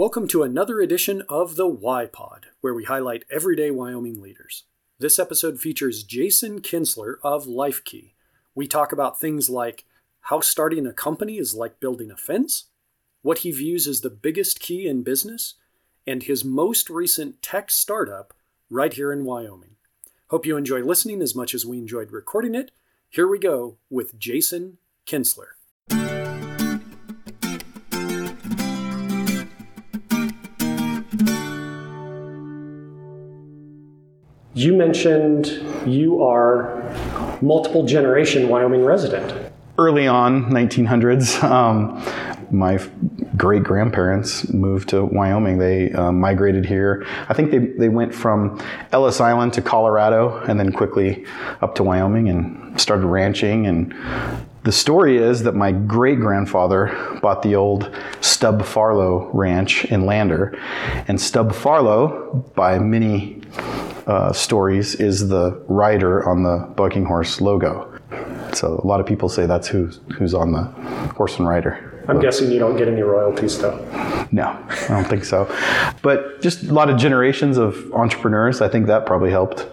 Welcome to another edition of the Y Pod, where we highlight everyday Wyoming leaders. This episode features Jason Kintzler of LifeKey. We talk about things like how starting a company is like building a fence, what he views as the biggest key in business, and his most recent tech startup right here in Wyoming. Hope you enjoy listening as much as we enjoyed recording it. Here we go with Jason Kintzler. You mentioned you are multiple generation Wyoming resident. Early on, 1900s, um, my great grandparents moved to Wyoming. They uh, migrated here. I think they, they went from Ellis Island to Colorado and then quickly up to Wyoming and started ranching. And the story is that my great grandfather bought the old Stub Farlow Ranch in Lander. And Stub Farlow, by many uh, stories, is the rider on the bucking horse logo. So a lot of people say that's who's, who's on the horse and rider. I'm guessing you don't get any royalties though. No, I don't think so. But just a lot of generations of entrepreneurs. I think that probably helped.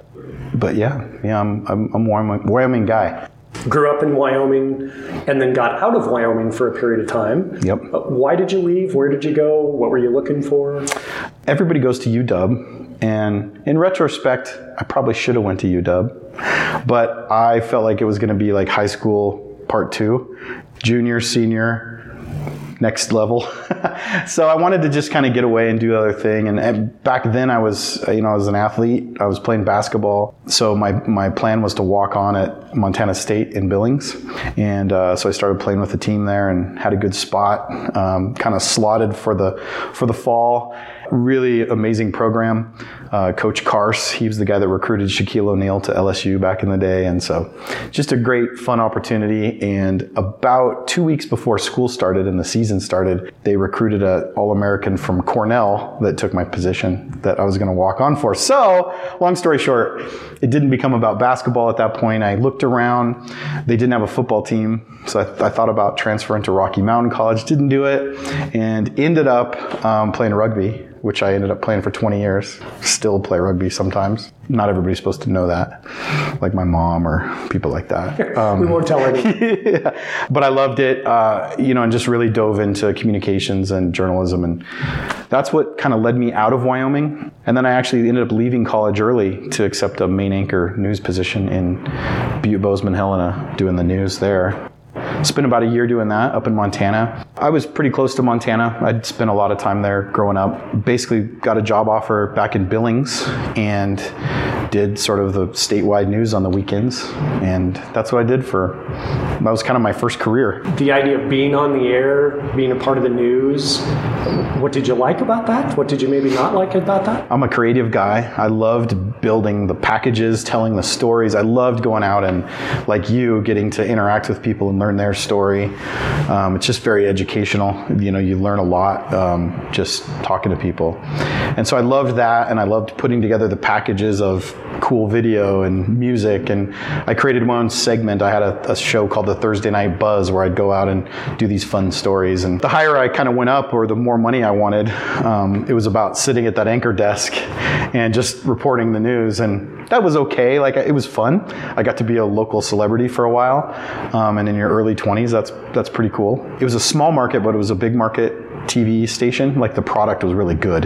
But yeah, yeah, I'm I'm, I'm a Wyoming, Wyoming guy. Grew up in Wyoming and then got out of Wyoming for a period of time. Yep. Uh, Why did you leave? Where did you go? What were you looking for? Everybody goes to UW, and in retrospect, I probably should have went to UW, but I felt like it was going to be like high school part two, junior, senior, next level. so I wanted to just kind of get away and do other thing. And, and, back then I was, you know, I was an athlete. I was playing basketball. So my, my plan was to walk on at Montana State in Billings. And uh, so I started playing with the team there and had a good spot, um, kind of slotted for the, for the fall. Really amazing program. Uh, Coach Carse, he was the guy that recruited Shaquille O'Neal to LSU back in the day. And so just a great, fun opportunity. And about two weeks before school started in the season started, they recruited an All American from Cornell that took my position that I was going to walk on for. So, long story short, it didn't become about basketball at that point. I looked around, they didn't have a football team. So I, I thought about transferring to Rocky Mountain College, didn't do it, and ended up um, playing rugby which I ended up playing for 20 years. Still play rugby sometimes. Not everybody's supposed to know that, like my mom or people like that. Um, we won't tell anyone. yeah. But I loved it, uh, you know, and just really dove into communications and journalism. And that's what kind of led me out of Wyoming. And then I actually ended up leaving college early to accept a main anchor news position in Butte Bozeman Helena, doing the news there. Spent about a year doing that up in Montana. I was pretty close to Montana. I'd spent a lot of time there growing up. Basically, got a job offer back in Billings and did sort of the statewide news on the weekends. And that's what I did for, that was kind of my first career. The idea of being on the air, being a part of the news, what did you like about that? What did you maybe not like about that? I'm a creative guy. I loved building the packages, telling the stories. I loved going out and, like you, getting to interact with people and learn their story. Um, it's just very educational. You know, you learn a lot um, just talking to people. And so I loved that, and I loved putting together the packages of cool video and music. And I created my own segment. I had a, a show called the Thursday Night Buzz where I'd go out and do these fun stories. And the higher I kind of went up, or the more money I wanted, um, it was about sitting at that anchor desk and just reporting the news. And that was okay. Like it was fun. I got to be a local celebrity for a while. Um, and in your early 20s, that's that's pretty cool. It was a small market, but it was a big market TV station. Like the product was really good.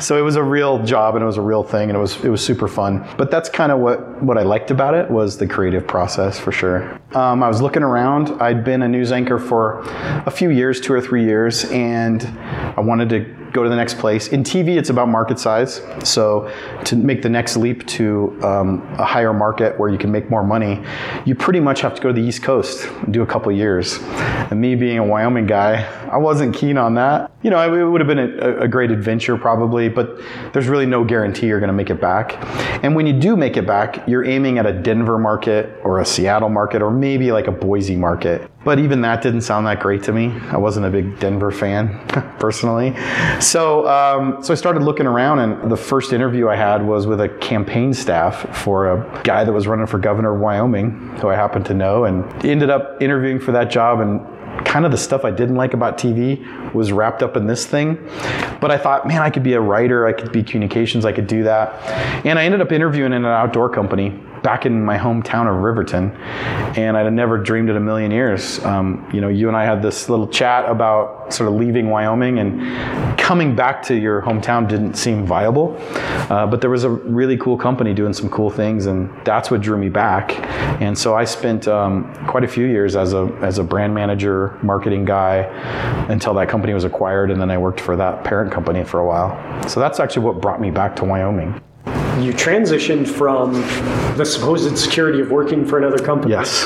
So it was a real job and it was a real thing and it was it was super fun. But that's kind of what what I liked about it was the creative process for sure. Um, I was looking around. I'd been a news anchor for a few years, two or three years, and I wanted to go to the next place. In TV, it's about market size. So to make the next leap to um, a higher market where you can make more money, you pretty much have to go to the East Coast and do a couple years. And me being a Wyoming guy, I wasn't keen on that. You know, it would have been a, a great adventure probably, but there's really no guarantee you're going to make it back. And when you do make it back, you're aiming at a Denver market or a Seattle market or maybe like a Boise market. But even that didn't sound that great to me. I wasn't a big Denver fan personally. So, um, so I started looking around, and the first interview I had was with a campaign staff for a guy that was running for governor of Wyoming, who I happened to know, and ended up interviewing for that job and kind of the stuff I didn't like about TV was wrapped up in this thing. But I thought, man, I could be a writer, I could be communications, I could do that. And I ended up interviewing in an outdoor company back in my hometown of Riverton, and I'd never dreamed in a million years. Um, you know, you and I had this little chat about sort of leaving Wyoming and coming back to your hometown didn't seem viable, uh, but there was a really cool company doing some cool things, and that's what drew me back. And so I spent um, quite a few years as a as a brand manager, marketing guy, until that company was acquired, and then I worked for that parent company for a while. So that's actually what brought me back to Wyoming you transitioned from the supposed security of working for another company yes.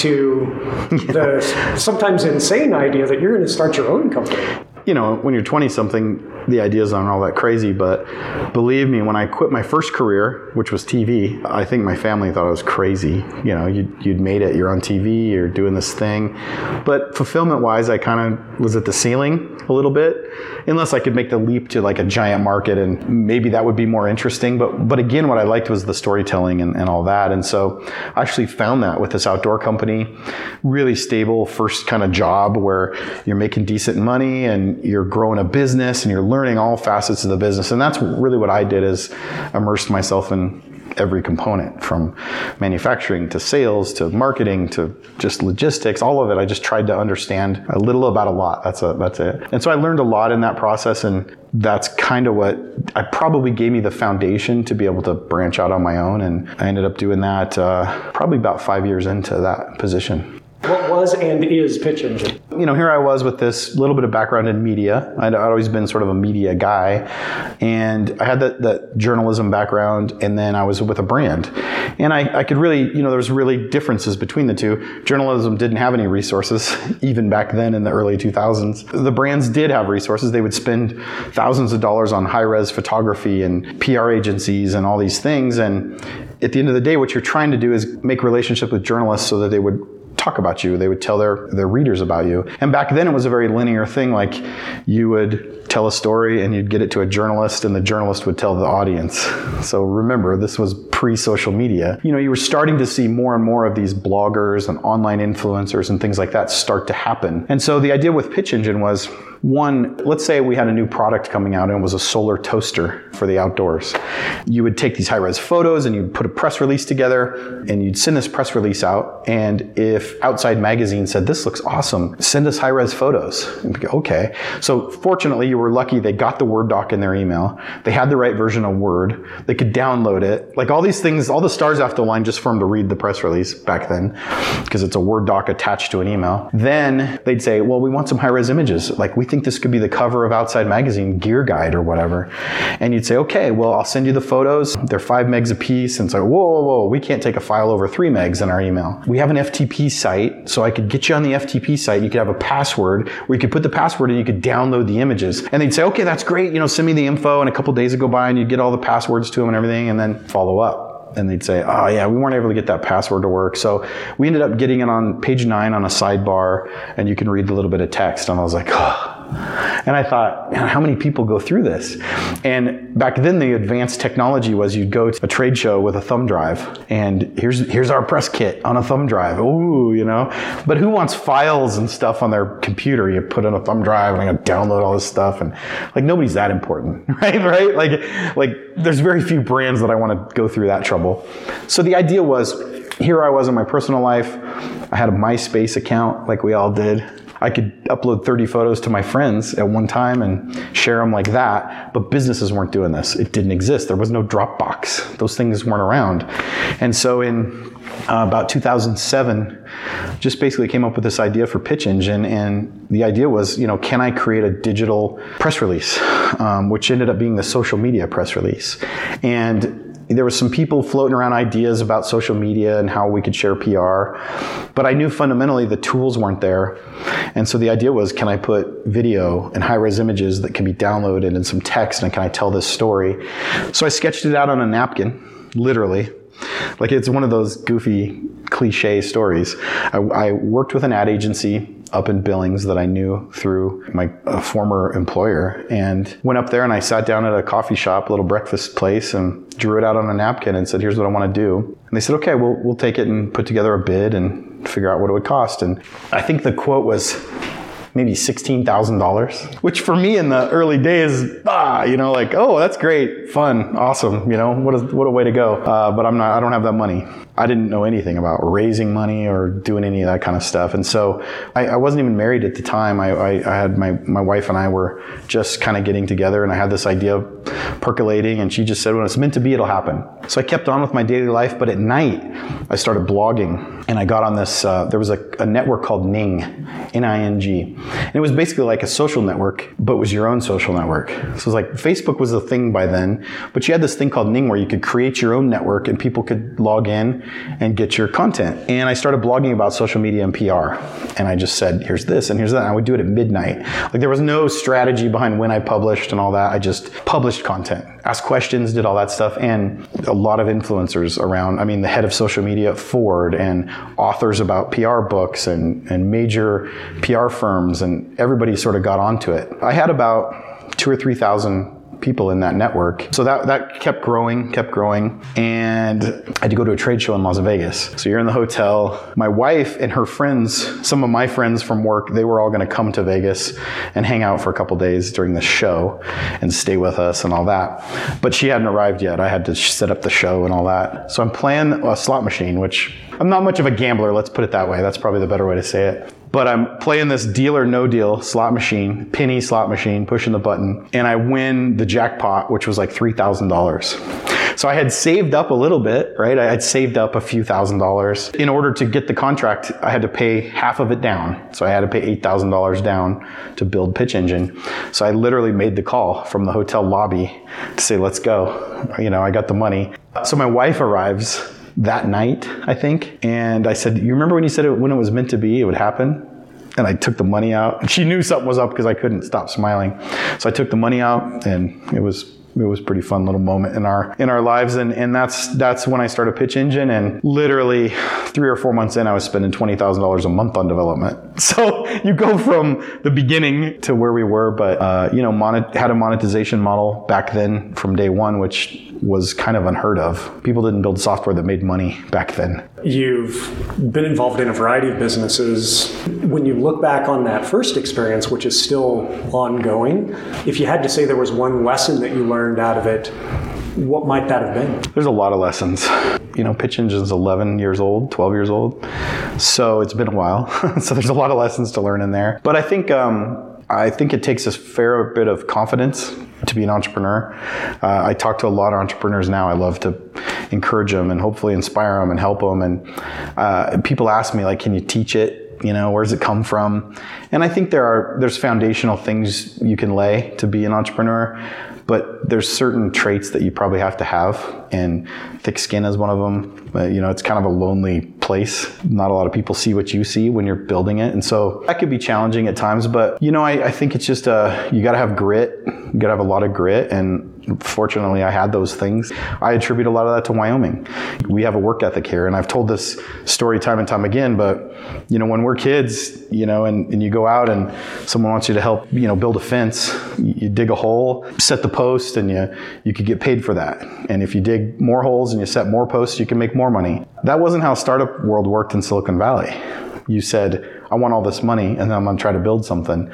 to the sometimes insane idea that you're going to start your own company. You know, when you're 20 something, the ideas aren't all that crazy, but believe me, when I quit my first career, which was TV, I think my family thought I was crazy. You know, you'd, you'd made it, you're on TV, you're doing this thing. But fulfillment wise, I kind of was at the ceiling a little bit, unless I could make the leap to like a giant market and maybe that would be more interesting. But, but again, what I liked was the storytelling and, and all that. And so I actually found that with this outdoor company, really stable first kind of job where you're making decent money and you're growing a business and you're learning all facets of the business. And that's really what I did is immersed myself in every component from manufacturing to sales to marketing to just logistics all of it. I just tried to understand a little about a lot. That's a that's it. And so i learned a lot in that process and that's kind of what i probably gave me the foundation to be able to branch out on my own. And i ended up doing that uh, probably about five years into that position what was and is Pitch Engine? You know, here I was with this little bit of background in media. I'd, I'd always been sort of a media guy, and I had that, that journalism background, and then I was with a brand. And I, I could really, you know, there was really differences between the two. Journalism didn't have any resources, even back then in the early 2000s. The brands did have resources. They would spend thousands of dollars on high res photography and PR agencies and all these things. And at the end of the day, what you're trying to do is make relationship with journalists so that they would talk about you. They would tell their, their readers about you. And back then it was a very linear thing. Like you would tell a story and you'd get it to a journalist and the journalist would tell the audience. So remember, this was pre-social media. You know, you were starting to see more and more of these bloggers and online influencers and things like that start to happen. And so the idea with Pitch Engine was one, let's say we had a new product coming out and it was a solar toaster for the outdoors. You would take these high res photos and you'd put a press release together and you'd send this press release out. And if Outside Magazine said, This looks awesome, send us high res photos. Go, okay. So fortunately, you were lucky they got the Word doc in their email. They had the right version of Word. They could download it. Like all these things, all the stars have the line just for them to read the press release back then because it's a Word doc attached to an email. Then they'd say, Well, we want some high res images. Like we think this could be the cover of Outside Magazine gear guide or whatever. And you'd say, okay, well, I'll send you the photos. They're five megs a piece. And so, whoa, whoa, whoa, we can't take a file over three megs in our email. We have an FTP site, so I could get you on the FTP site. You could have a password where you could put the password and you could download the images. And they'd say, okay, that's great. You know, send me the info. And a couple days would go by and you'd get all the passwords to them and everything and then follow up and they'd say, "Oh yeah, we weren't able to get that password to work." So we ended up getting it on page nine on a sidebar, and you can read a little bit of text. And I was like, "Oh." And I thought, how many people go through this? And back then, the advanced technology was you'd go to a trade show with a thumb drive, and here's here's our press kit on a thumb drive. Ooh, you know. But who wants files and stuff on their computer? You put in a thumb drive and I download all this stuff, and like nobody's that important, right? Right? Like like there's very few brands that I want to go through that trouble. So the idea was, here I was in my personal life. I had a MySpace account, like we all did I could upload 30 photos to my friends at one time and share them like that. But businesses weren't doing this. It didn't exist. There was no Dropbox. Those things weren't around. And so in uh, about 2007, just basically came up with this idea for Pitch Engine. And the idea was, you know, can I create a digital press release, um, which ended up being the social media press release. And there was some people floating around ideas about social media and how we could share PR, but I knew fundamentally the tools weren't there. And so the idea was, can I put video and high-res images that can be downloaded and some text and can I tell this story? So I sketched it out on a napkin, literally. Like it's one of those goofy cliche stories. I, I worked with an ad agency up in Billings that I knew through my uh, former employer and went up there and I sat down at a coffee shop, a little breakfast place, and drew it out on a napkin and said, Here's what I want to do. And they said, Okay, we'll, we'll take it and put together a bid and figure out what it would cost. And I think the quote was, maybe $16,000, which for me in the early days, ah, you know, like, oh, that's great, fun, awesome, you know, what, is, what a way to go. Uh, but I'm not, I don't have that money. I didn't know anything about raising money or doing any of that kind of stuff. And so I, I wasn't even married at the time. I, I, I, had my, my wife and I were just kind of getting together and I had this idea percolating and she just said, when it's meant to be, it'll happen. So I kept on with my daily life. But at night, I started blogging and I got on this, uh, there was a, a network called Ning, N-I-N-G. And it was basically like a social network, but was your own social network. So it was like Facebook was a thing by then, but you had this thing called Ning where you could create your own network and people could log in and get your content. And I started blogging about social media and PR. And I just said, here's this and here's that. And I would do it at midnight. Like there was no strategy behind when I published and all that. I just published content, asked questions, did all that stuff. And a lot of influencers around, I mean, the head of social media at Ford and authors about PR books and, and major PR firms and everybody sort of got onto it. I had about two or 3,000 people in that network. So that, that kept growing, kept growing. And I had to go to a trade show in Las Vegas. So you're in the hotel. My wife and her friends, some of my friends from work, they were all going to come to Vegas and hang out for a couple days during the show and stay with us and all that. But she hadn't arrived yet. I had to set up the show and all that. So I'm playing a slot machine, which I'm not much of a gambler, let's put it that way. That's probably the better way to say it but I'm playing this deal or no deal slot machine, penny slot machine, pushing the button, and I win the jackpot, which was like $3,000. So I had saved up a little bit, right? I had saved up a few thousand dollars. In order to get the contract, I had to pay half of it down. So I had to pay $8,000 down to build Pitch Engine. So I literally made the call from the hotel lobby to say, let's go. You know, I got the money. So my wife arrives that night, I think. And I said, You remember when you said it, when it was meant to be, it would happen? And I took the money out. She knew something was up because I couldn't stop smiling. So I took the money out and it was it was pretty fun little moment in our in our lives and and that's that's when I started pitch engine and literally 3 or 4 months in I was spending $20,000 a month on development so you go from the beginning to where we were but uh, you know monet, had a monetization model back then from day 1 which was kind of unheard of. People didn't build software that made money back then. You've been involved in a variety of businesses. When you look back on that first experience, which is still ongoing, if you had to say there was one lesson that you learned out of it, what might that have been? There's a lot of lessons. You know, Pitch Engine's 11 years old, 12 years old. So it's been a while. so there's a lot of lessons to learn in there. But I think um, I think it takes a fair bit of confidence to be an entrepreneur. Uh, I talk to a lot of entrepreneurs now. I love to encourage them and hopefully inspire them and help them. And uh, people ask me like, "Can you teach it?" You know, where does it come from? And I think there are there's foundational things you can lay to be an entrepreneur but there's certain traits that you probably have to have, and thick skin is one of them. Uh, you know, it's kind of a lonely place. Not a lot of people see what you see when you're building it, and so that could be challenging at times. But you know, I, I think it's just uh, you got to have grit. You got to have a lot of grit, and fortunately, I had those things. I attribute a lot of that to Wyoming. We have a work ethic here, and I've told this story time and time again. But you know, when we're kids, you know, and, and you go out and someone wants you to help, you know, build a fence, you dig a hole, set the post, and you you could get paid for that. And if you dig more holes and you set more posts, you can make more money. That wasn't how startup world worked in Silicon Valley. You said, I want all this money, and then I'm going to try to build something.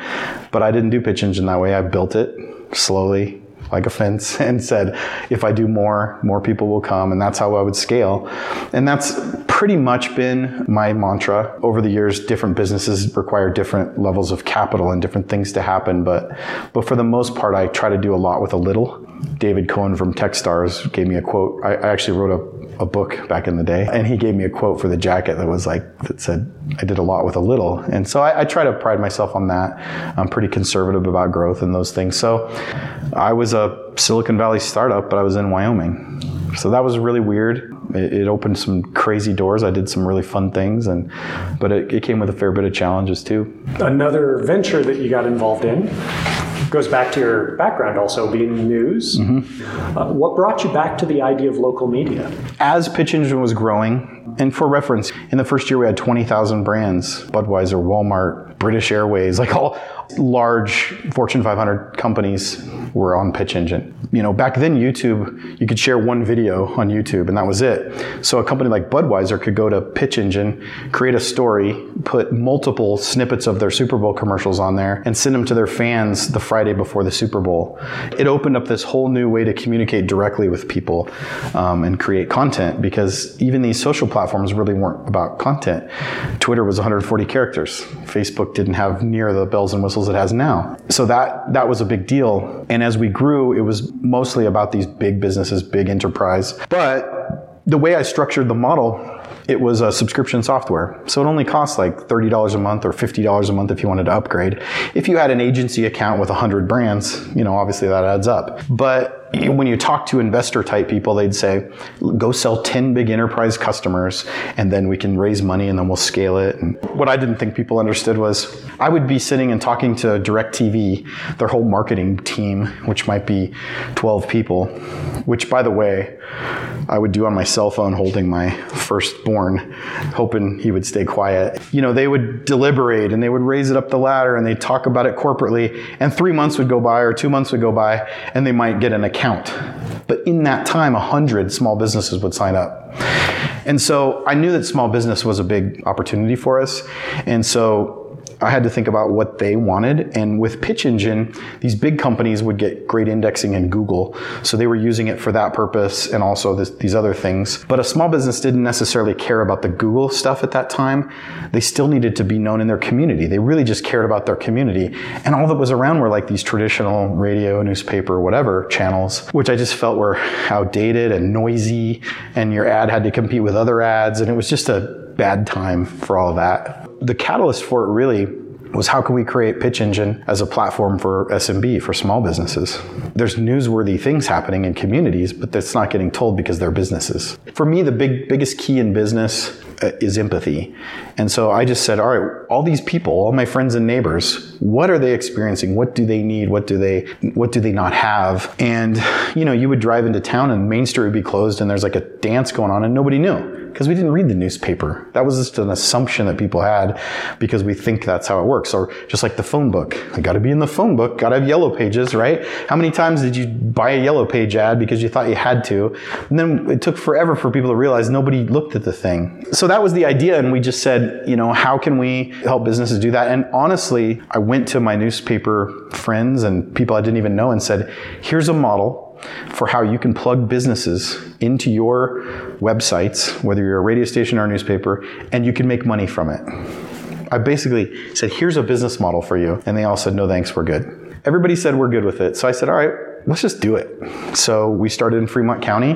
But I didn't do Pitch Engine that way. I built it slowly, like a fence and said, if I do more, more people will come. And that's how I would scale. And that's pretty much been my mantra over the years. Different businesses require different levels of capital and different things to happen. But, but for the most part, I try to do a lot with a little. David Cohen from Techstars gave me a quote. I, I actually wrote a, a book back in the day, and he gave me a quote for the jacket that was like, that said, I did a lot with a little. And so I, I try to pride myself on that. I'm pretty conservative about growth and those things. So I was a Silicon Valley startup, but I was in Wyoming. So that was really weird. It, it, opened some crazy doors. I did some really fun things, and but it, it came with a fair bit of challenges too. Another venture that you got involved in goes back to your background also being in news. Mm-hmm. Uh, what brought you back to the idea of local media? As Pitch Engine was growing, And for reference, in the first year we had 20,000 brands Budweiser, Walmart, British Airways, like all large Fortune 500 companies were on Pitch Engine. You know, back then YouTube, you could share one video on YouTube and that was it. So a company like Budweiser could go to Pitch Engine, create a story, put multiple snippets of their Super Bowl commercials on there, and send them to their fans the Friday before the Super Bowl. It opened up this whole new way to communicate directly with people um, and create content because even these social platforms really weren't about content. Twitter was 140 characters. Facebook didn't have near the bells and whistles it has now. So that that was a big deal. And as we grew, it was mostly about these big businesses, big enterprise. But the way I structured the model it was a subscription software. So it only cost like $30 a month or $50 a month if you wanted to upgrade. If you had an agency account with 100 brands, you know, obviously that adds up. But when you talk to investor type people, they'd say, go sell 10 big enterprise customers and then we can raise money and then we'll scale it. And what I didn't think people understood was I would be sitting and talking to DirecTV, their whole marketing team, which might be 12 people, which by the way, I would do on my cell phone holding my firstborn, hoping he would stay quiet. You know, they would deliberate and they would raise it up the ladder and they'd talk about it corporately. And three months would go by or two months would go by and they might get an account. But in that time, 100 small businesses would sign up. And so I knew that small business was a big opportunity for us. And so I had to think about what they wanted. And with Pitch Engine, these big companies would get great indexing in Google. So they were using it for that purpose and also this, these other things. But a small business didn't necessarily care about the Google stuff at that time. They still needed to be known in their community. They really just cared about their community. And all that was around were like these traditional radio, newspaper, whatever channels, which I just felt were outdated and noisy. And your ad had to compete with other ads. And it was just a bad time for all that the catalyst for it really was how can we create Pitch Engine as a platform for SMB, for small businesses? There's newsworthy things happening in communities, but that's not getting told because they're businesses. For me, the big, biggest key in business uh, is empathy. And so I just said, all right, all these people, all my friends and neighbors, what are they experiencing? What do they need? What do they, what do they not have? And, you know, you would drive into town and Main Street would be closed and there's like a dance going on and nobody knew because we didn't read the newspaper. That was just an assumption that people had because we think that's how it works. Or just like the phone book. I got to be in the phone book, got to have yellow pages, right? How many times did you buy a yellow page ad because you thought you had to? And then it took forever for people to realize nobody looked at the thing. So that was the idea. And we just said, you know, how can we help businesses do that? And honestly, I went to my newspaper friends and people I didn't even know and said, here's a model for how you can plug businesses into your websites, whether you're a radio station or a newspaper, and you can make money from it. I basically said, here's a business model for you. And they all said, no thanks, we're good. Everybody said we're good with it. So I said, all right, let's just do it. So we started in Fremont County,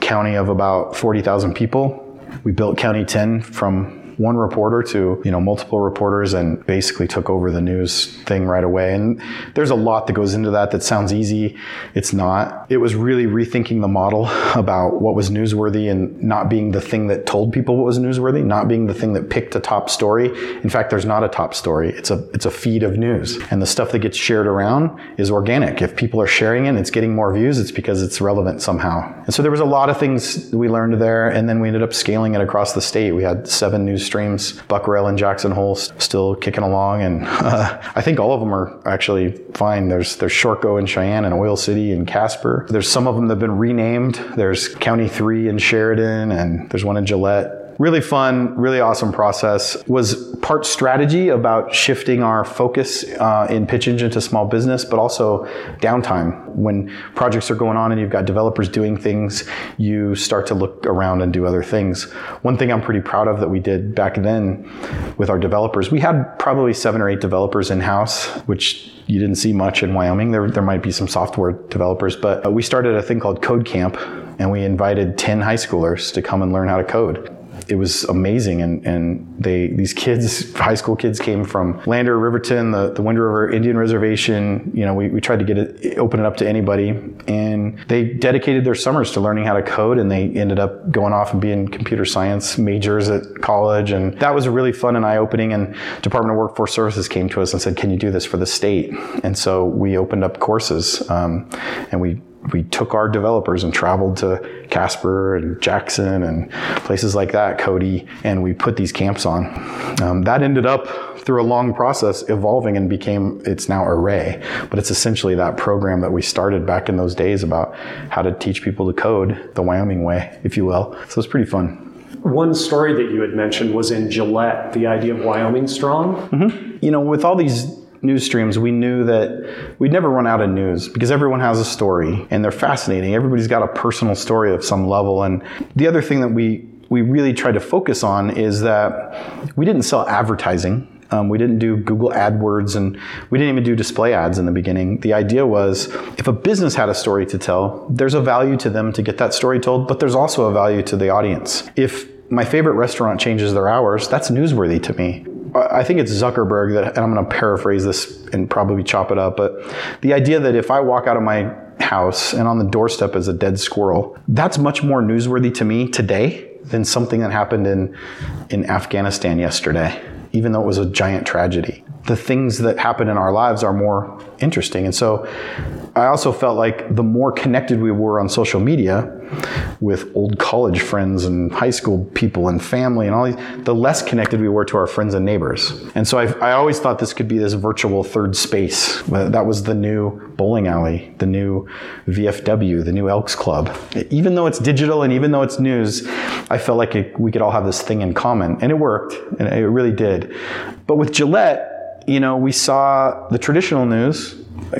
county of about 40,000 people. We built County 10 from one reporter to you know multiple reporters and basically took over the news thing right away. And there's a lot that goes into that that sounds easy. It's not. It was really rethinking the model about what was newsworthy and not being the thing that told people what was newsworthy, not being the thing that picked a top story. In fact, there's not a top story. It's a it's a feed of news, and the stuff that gets shared around is organic. If people are sharing it, it's getting more views. It's because it's relevant somehow. And so there was a lot of things we learned there, and then we ended up scaling it across the state. We had seven news streams. Buckrail and Jackson Hole still kicking along, and uh, I think all of them are actually fine. There's there's Shortgo in Cheyenne and Oil City and Casper. There's some of them that have been renamed. There's County Three in Sheridan, and there's one in Gillette really fun, really awesome process. Was part strategy about shifting our focus uh, in Pitch Engine to small business, but also downtime. When projects are going on and you've got developers doing things, you start to look around and do other things. One thing I'm pretty proud of that we did back then with our developers, we had probably seven or eight developers in house, which you didn't see much in Wyoming. There, there might be some software developers, but we started a thing called Code Camp and we invited 10 high schoolers to come and learn how to code it was amazing. And, and they these kids, high school kids, came from Lander, Riverton, the, the Wind River Indian Reservation. You know, we, we tried to get it, open it up to anybody. And they dedicated their summers to learning how to code. And they ended up going off and being computer science majors at college. And that was really fun and eye opening. And Department of Workforce Services came to us and said, Can you do this for the state? And so we opened up courses um, and we we took our developers and traveled to Casper and Jackson and places like that, Cody, and we put these camps on. Um, that ended up through a long process evolving and became it's now Array, but it's essentially that program that we started back in those days about how to teach people to code the Wyoming way, if you will. So it's pretty fun. One story that you had mentioned was in Gillette, the idea of Wyoming Strong. Mm-hmm. You know, with all these news streams, we knew that we'd never run out of news because everyone has a story and they're fascinating. Everybody's got a personal story of some level. And the other thing that we we really tried to focus on is that we didn't sell advertising. Um, we didn't do Google AdWords and we didn't even do display ads in the beginning. The idea was if a business had a story to tell, there's a value to them to get that story told, but there's also a value to the audience. If my favorite restaurant changes their hours, that's newsworthy to me. I think it's Zuckerberg that, and I'm going to paraphrase this and probably chop it up, but the idea that if I walk out of my house and on the doorstep is a dead squirrel, that's much more newsworthy to me today than something that happened in, in Afghanistan yesterday, even though it was a giant tragedy. The things that happen in our lives are more interesting. And so I also felt like the more connected we were on social media with old college friends and high school people and family and all these, the less connected we were to our friends and neighbors. And so I, I always thought this could be this virtual third space. That was the new bowling alley, the new VFW, the new Elks Club. Even though it's digital and even though it's news, I felt like it, we could all have this thing in common. And it worked, and it really did. But with Gillette, you know, we saw the traditional news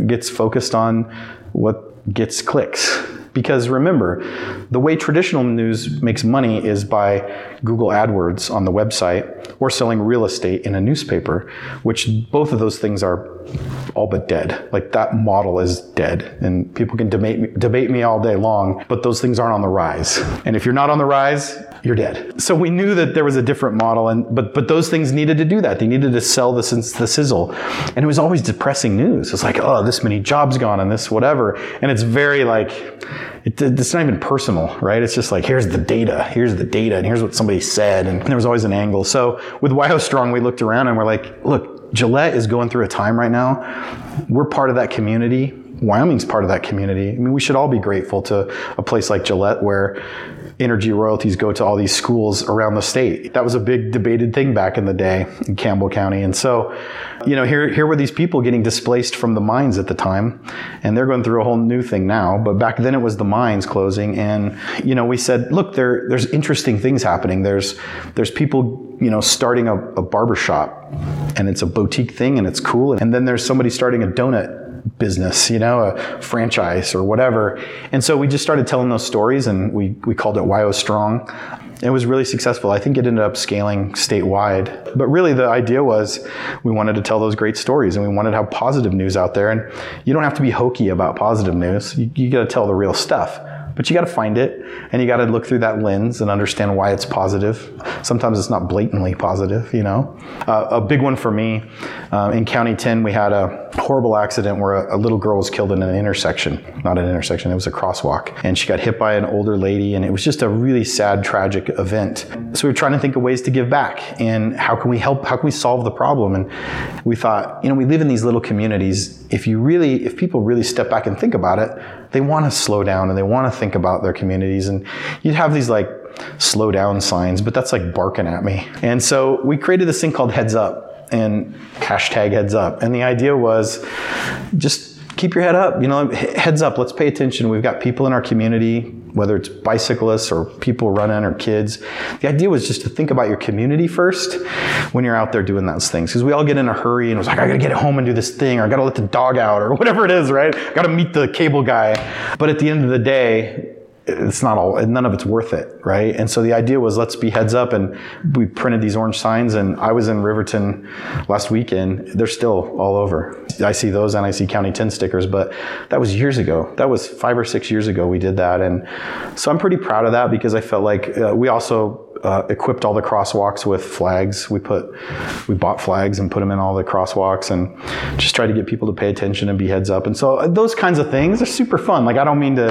gets focused on what gets clicks. Because remember, the way traditional news makes money is by Google AdWords on the website or selling real estate in a newspaper, which both of those things are all but dead. Like that model is dead. And people can debate me, debate me all day long, but those things aren't on the rise. And if you're not on the rise, you're dead. So we knew that there was a different model, and but but those things needed to do that. They needed to sell the the sizzle, and it was always depressing news. It's like, oh, this many jobs gone, and this whatever, and it's very like, it, it's not even personal, right? It's just like, here's the data, here's the data, and here's what somebody said, and there was always an angle. So with WYO Strong, we looked around and we're like, look, Gillette is going through a time right now. We're part of that community. Wyoming's part of that community. I mean, we should all be grateful to a place like Gillette where energy royalties go to all these schools around the state. That was a big debated thing back in the day in Campbell County. And so, you know, here, here were these people getting displaced from the mines at the time, and they're going through a whole new thing now. But back then it was the mines closing. And, you know, we said, look, there, there's interesting things happening. There's, there's people, you know, starting a, a barber shop and it's a boutique thing and it's cool. And then there's somebody starting a donut business, you know, a franchise or whatever. And so we just started telling those stories and we, we called it WYO Strong. It was really successful. I think it ended up scaling statewide. But really, the idea was we wanted to tell those great stories and we wanted to have positive news out there. And you don't have to be hokey about positive news, you, you got to tell the real stuff but you got to find it and you got to look through that lens and understand why it's positive. Sometimes it's not blatantly positive, you know. Uh, a big one for me uh, in County 10, we had a horrible accident where a, a, little girl was killed in an intersection, not an intersection, it was a crosswalk, and she got hit by an older lady, and it was just a really sad, tragic event. So we were trying to think of ways to give back and how can we help, how can we solve the problem? And we thought, you know, we live in these little communities. If you really, if people really step back and think about it, they want to slow down and they want to think about their communities. And you'd have these like slow down signs, but that's like barking at me. And so we created this thing called Heads Up and hashtag Heads Up. And the idea was just keep your head up. You know, heads up. Let's pay attention. We've got people in our community, whether it's bicyclists or people running or kids. The idea was just to think about your community first when you're out there doing those things. Because we all get in a hurry and it's like, I gotta get home and do this thing, or I gotta let the dog out, or whatever it is, right? I gotta meet the cable guy. But at the end of the day, it's not all none of it's worth it right? And so the idea was let's be heads up and we printed these orange signs and i was in riverton last weekend. They're still all over. I see those and i see county 10 stickers but that was years ago. That was five or six years ago we did that and so i'm pretty proud of that because i felt like uh, we also uh, equipped all the crosswalks with flags. We put, we bought flags and put them in all the crosswalks, and just try to get people to pay attention and be heads up. And so uh, those kinds of things are super fun. Like I don't mean to,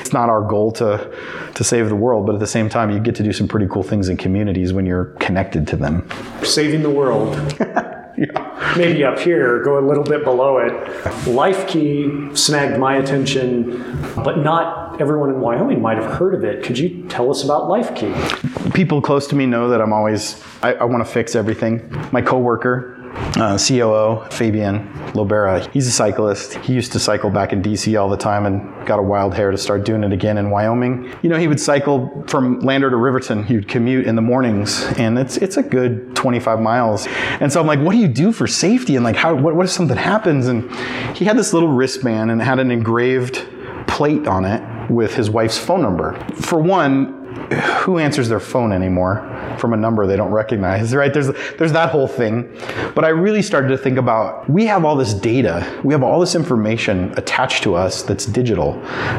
it's not our goal to to save the world, but at the same time, you get to do some pretty cool things in communities when you're connected to them. Saving the world. yeah. maybe up here, go a little bit below it. Life Key snagged my attention, but not everyone in Wyoming might have heard of it. Could you tell us about LifeKey? People close to me know that I'm always, I, I want to fix everything. My coworker, uh, COO, Fabian Lobera. He's a cyclist. He used to cycle back in DC all the time and got a wild hair to start doing it again in Wyoming. You know, he would cycle from Lander to Riverton. He would commute in the mornings, and it's it's a good 25 miles. And so I'm like, what do you do for safety? And like, how what, what if something happens? And he had this little wristband and it had an engraved plate on it with his wife's phone number. For one, who answers their phone anymore from a number they don't recognize, right? There's, there's that whole thing. But I really started to think about we have all this data, we have all this information attached to us that's digital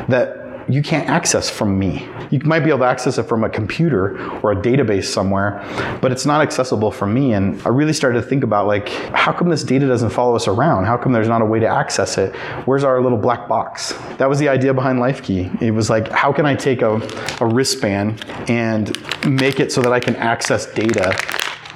that you can't access from me. You might be able to access it from a computer or a database somewhere, but it's not accessible from me. And I really started to think about like, how come this data doesn't follow us around? How come there's not a way to access it? Where's our little black box? That was the idea behind LifeKey. It was like, how can I take a, a wristband and make it so that I can access data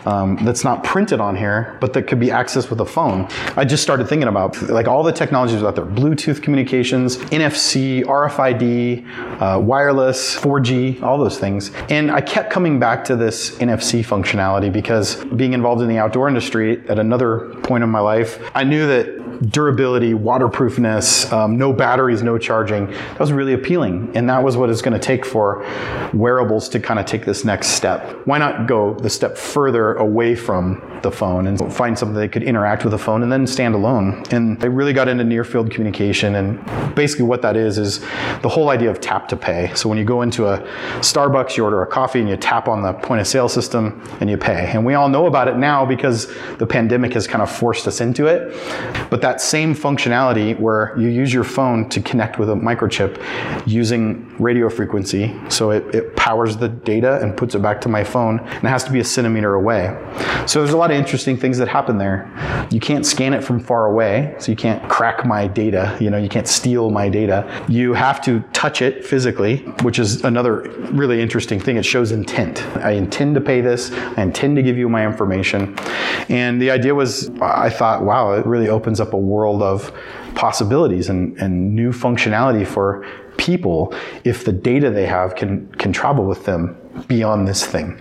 um, that's not printed on here, but that could be accessed with a phone. I just started thinking about like all the technologies out there: Bluetooth communications, NFC, RFID, uh, wireless, 4G, all those things. And I kept coming back to this NFC functionality because being involved in the outdoor industry at another point in my life, I knew that durability, waterproofness, um, no batteries, no charging, that was really appealing. And that was what it's going to take for wearables to kind of take this next step. Why not go the step further away from the phone and find something that could interact with the phone and then stand alone. And I really got into near field communication. And basically, what that is, is the whole idea of tap to pay. So when you go into a Starbucks, you order a coffee and you tap on the point of sale system and you pay. And we all know about it now because the pandemic has kind of forced us into it. But that same functionality where you use your phone to connect with a microchip using radio frequency, so it, it powers the data and puts it back to my phone, and it has to be a centimeter away. So there's a lot of interesting things that happen there. You can't scan it from far away, so you can't crack my data, you know, you can't steal my data. You have to touch it physically, which is another really interesting thing. It shows intent. I intend to pay this, I intend to give you my information. And the idea was, I thought, wow, it really opens up a world of possibilities and, and new functionality for people if the data they have can can travel with them beyond this thing.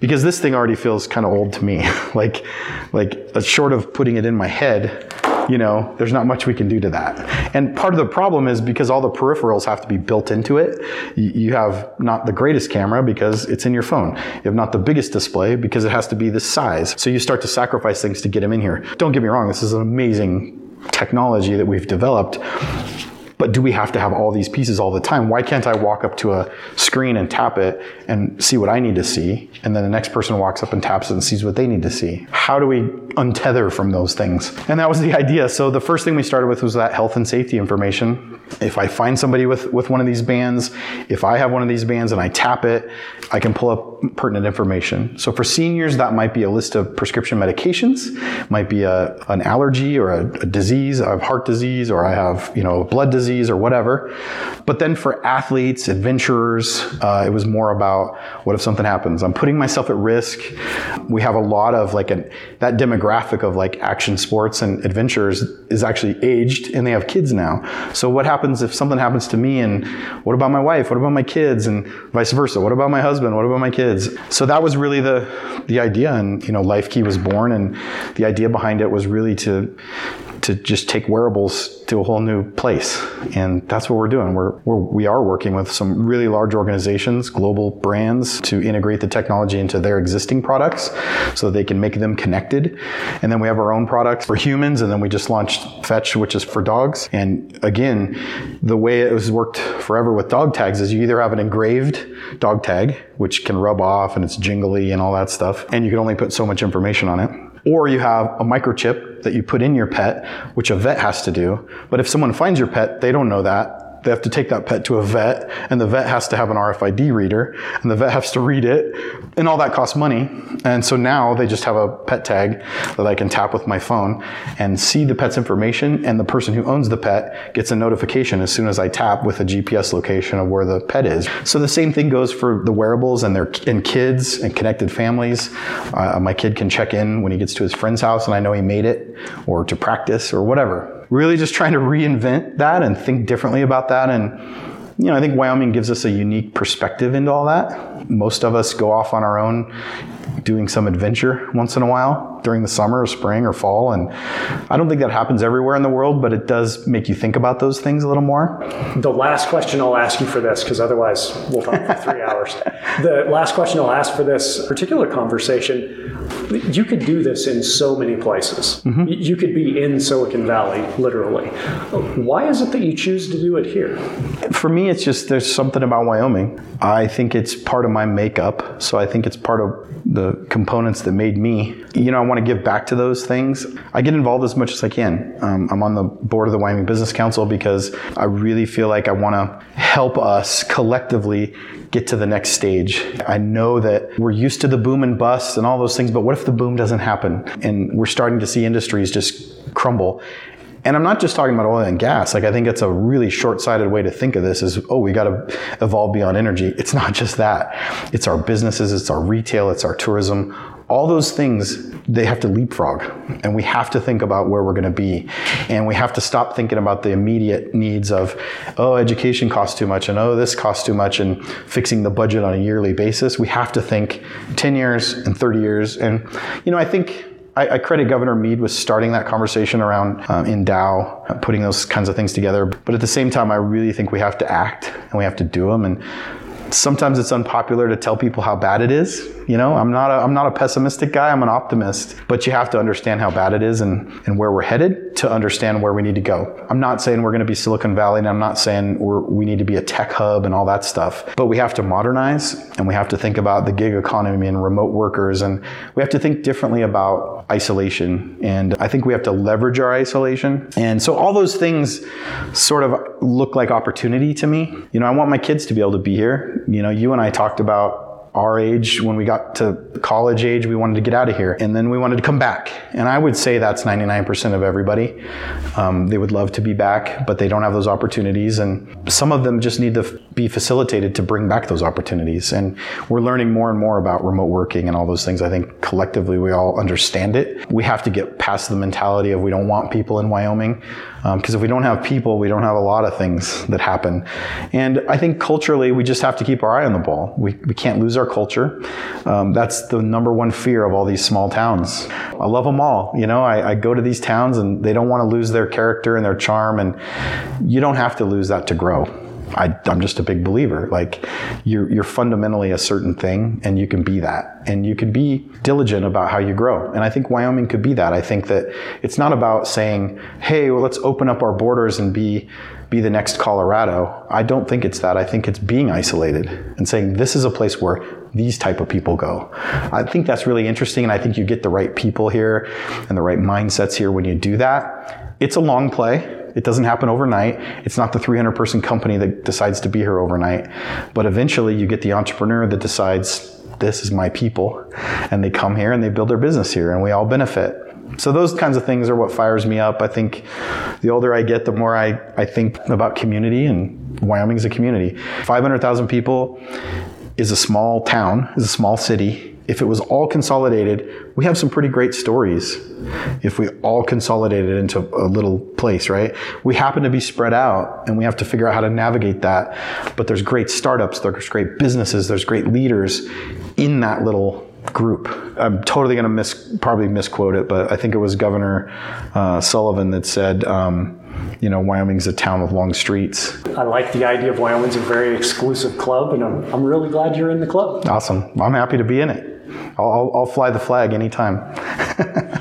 Because this thing already feels kind of old to me. Like like uh, short of putting it in my head you know there's not much we can do to that. And part of the problem is because all the peripherals have to be built into it you have not the greatest camera because it's in your phone. You have not the biggest display because it has to be this size. So you start to sacrifice things to get them in here. Don't get me wrong this is an amazing technology that we've developed but do we have to have all these pieces all the time? Why can't I walk up to a screen and tap it and see what I need to see? And then the next person walks up and taps it and sees what they need to see. How do we untether from those things? And that was the idea. So the first thing we started with was that health and safety information. If I find somebody with, with one of these bands, if I have one of these bands and I tap it, I can pull up pertinent information. So for seniors, that might be a list of prescription medications, might be a, an allergy or a, a disease. I have heart disease or I have, you know, blood disease or whatever. But then for athletes, adventurers, uh, it was more about what if something happens? I'm putting myself at risk. We have a lot of like an, that demographic of like action sports and adventurers is actually aged and they have kids now. So what happens if something happens to me and what about my wife? What about my kids? And vice versa. What about my husband? What about my kids? So that was really the, the idea. And, you know, LifeKey was born and the idea behind it was really to, to just take wearables to a whole new place. And that's what we're doing. We're, we're, we are working with some really large organizations, global brands, to integrate the technology into their existing products so they can make them connected. And then we have our own products for humans. And then we just launched Fetch, which is for dogs. And again, the way it was worked forever with dog tags is you either have an engraved dog tag, which can rub off and it's jingly and all that stuff, and you can only put so much information on it or you have a microchip that you put in your pet, which a vet has to do. But if someone finds your pet, they don't know that They have to take that pet to a vet, and the vet has to have an RFID reader, and the vet has to read it, and all that costs money. And so now they just have a pet tag that I can tap with my phone and see the pet's information, and the person who owns the pet gets a notification as soon as I tap with a GPS location of where the pet is. So the same thing goes for the wearables and their and kids and connected families. Uh, my kid can check in when he gets to his friend's house, and I know he made it, or to practice, or whatever really just trying to reinvent that and think differently about that. And, you know, I think Wyoming gives us a unique perspective into all that. Most of us go off on our own doing some adventure once in a while during the summer or spring or fall. And I don't think that happens everywhere in the world, but it does make you think about those things a little more. The last question I'll ask you for this, because otherwise we'll talk for three hours. The last question I'll ask for this particular conversation you could do this in so many places. Mm-hmm. You could be in Silicon Valley, literally. Why is it that you choose to do it here? For me, it's just there's something about Wyoming. I think it's part of my makeup. So I think it's part of the components that made me. You know, want to give back to those things. I get involved as much as I can. Um, I'm on the board of the Wyoming Business Council because I really feel like I want to help us collectively get to the next stage. I know that we're used to the boom and bust and all those things, but what if the boom doesn't happen and we're starting to see industries just crumble? And I'm not just talking about oil and gas. Like I think it's a really short-sighted way to think of this is, oh, we got to evolve beyond energy. It's not just that. It's our businesses, it's our retail, it's our tourism all those things they have to leapfrog and we have to think about where we're going to be and we have to stop thinking about the immediate needs of oh education costs too much and oh this costs too much and fixing the budget on a yearly basis we have to think 10 years and 30 years and you know i think I, I credit Governor Mead with starting that conversation around um, Endow, uh, putting those kinds of things together. But at the same time, I really think we have to act and we have to do them. And sometimes it's unpopular to tell people how bad it is. You know, I'm not a, I'm not a pessimistic guy. I'm an optimist. But you have to understand how bad it is and, and where we're headed to understand where we need to go. I'm not saying we're going to be Silicon Valley, and I'm not saying we need to be a tech hub and all that stuff. But we have to modernize, and we have to think about the gig economy and remote workers, and we have to think differently about isolation. And I think we have to leverage our isolation. And so all those things sort of look like opportunity to me. You know, I want my kids to be able to be here. You know, you and I talked about our age, when we got to college age, we wanted to get out of here. And then we wanted to come back. And I would say that's 99% of everybody. Um, they would love to be back, but they don't have those opportunities. And some of them just need to be facilitated to bring back those opportunities. And we're learning more and more about remote working and all those things. I think collectively we all understand it. We have to get past the mentality of we don't want people in Wyoming. Because um, if we don't have people, we don't have a lot of things that happen. And I think culturally, we just have to keep our eye on the ball. We, we can't lose our culture. Um, that's the number one fear of all these small towns. I love them all. You know, I, I go to these towns and they don't want to lose their character and their charm. And you don't have to lose that to grow. I, am just a big believer. Like you're, you're fundamentally a certain thing and you can be that and you can be diligent about how you grow. And I think Wyoming could be that. I think that it's not about saying, Hey, well, let's open up our borders and be, be the next Colorado. I don't think it's that. I think it's being isolated and saying this is a place where these type of people go. I think that's really interesting. And I think you get the right people here and the right mindsets here when you do that. It's a long play it doesn't happen overnight. It's not the 300 person company that decides to be here overnight. But eventually you get the entrepreneur that decides, this is my people. And they come here and they build their business here and we all benefit. So those kinds of things are what fires me up. I think the older I get, the more I, I think about community and Wyoming is a community. 500,000 people is a small town, is a small city if it was all consolidated, we have some pretty great stories. If we all consolidated into a little place, right? We happen to be spread out and we have to figure out how to navigate that. But there's great startups, there's great businesses, there's great leaders in that little group. I'm totally going to miss, probably misquote it, but I think it was Governor uh, Sullivan that said, um, you know, Wyoming's a town with long streets. I like the idea of Wyoming's a very exclusive club, and I'm, I'm really glad you're in the club. Awesome. I'm happy to be in it. I'll, I'll, I'll fly the flag anytime.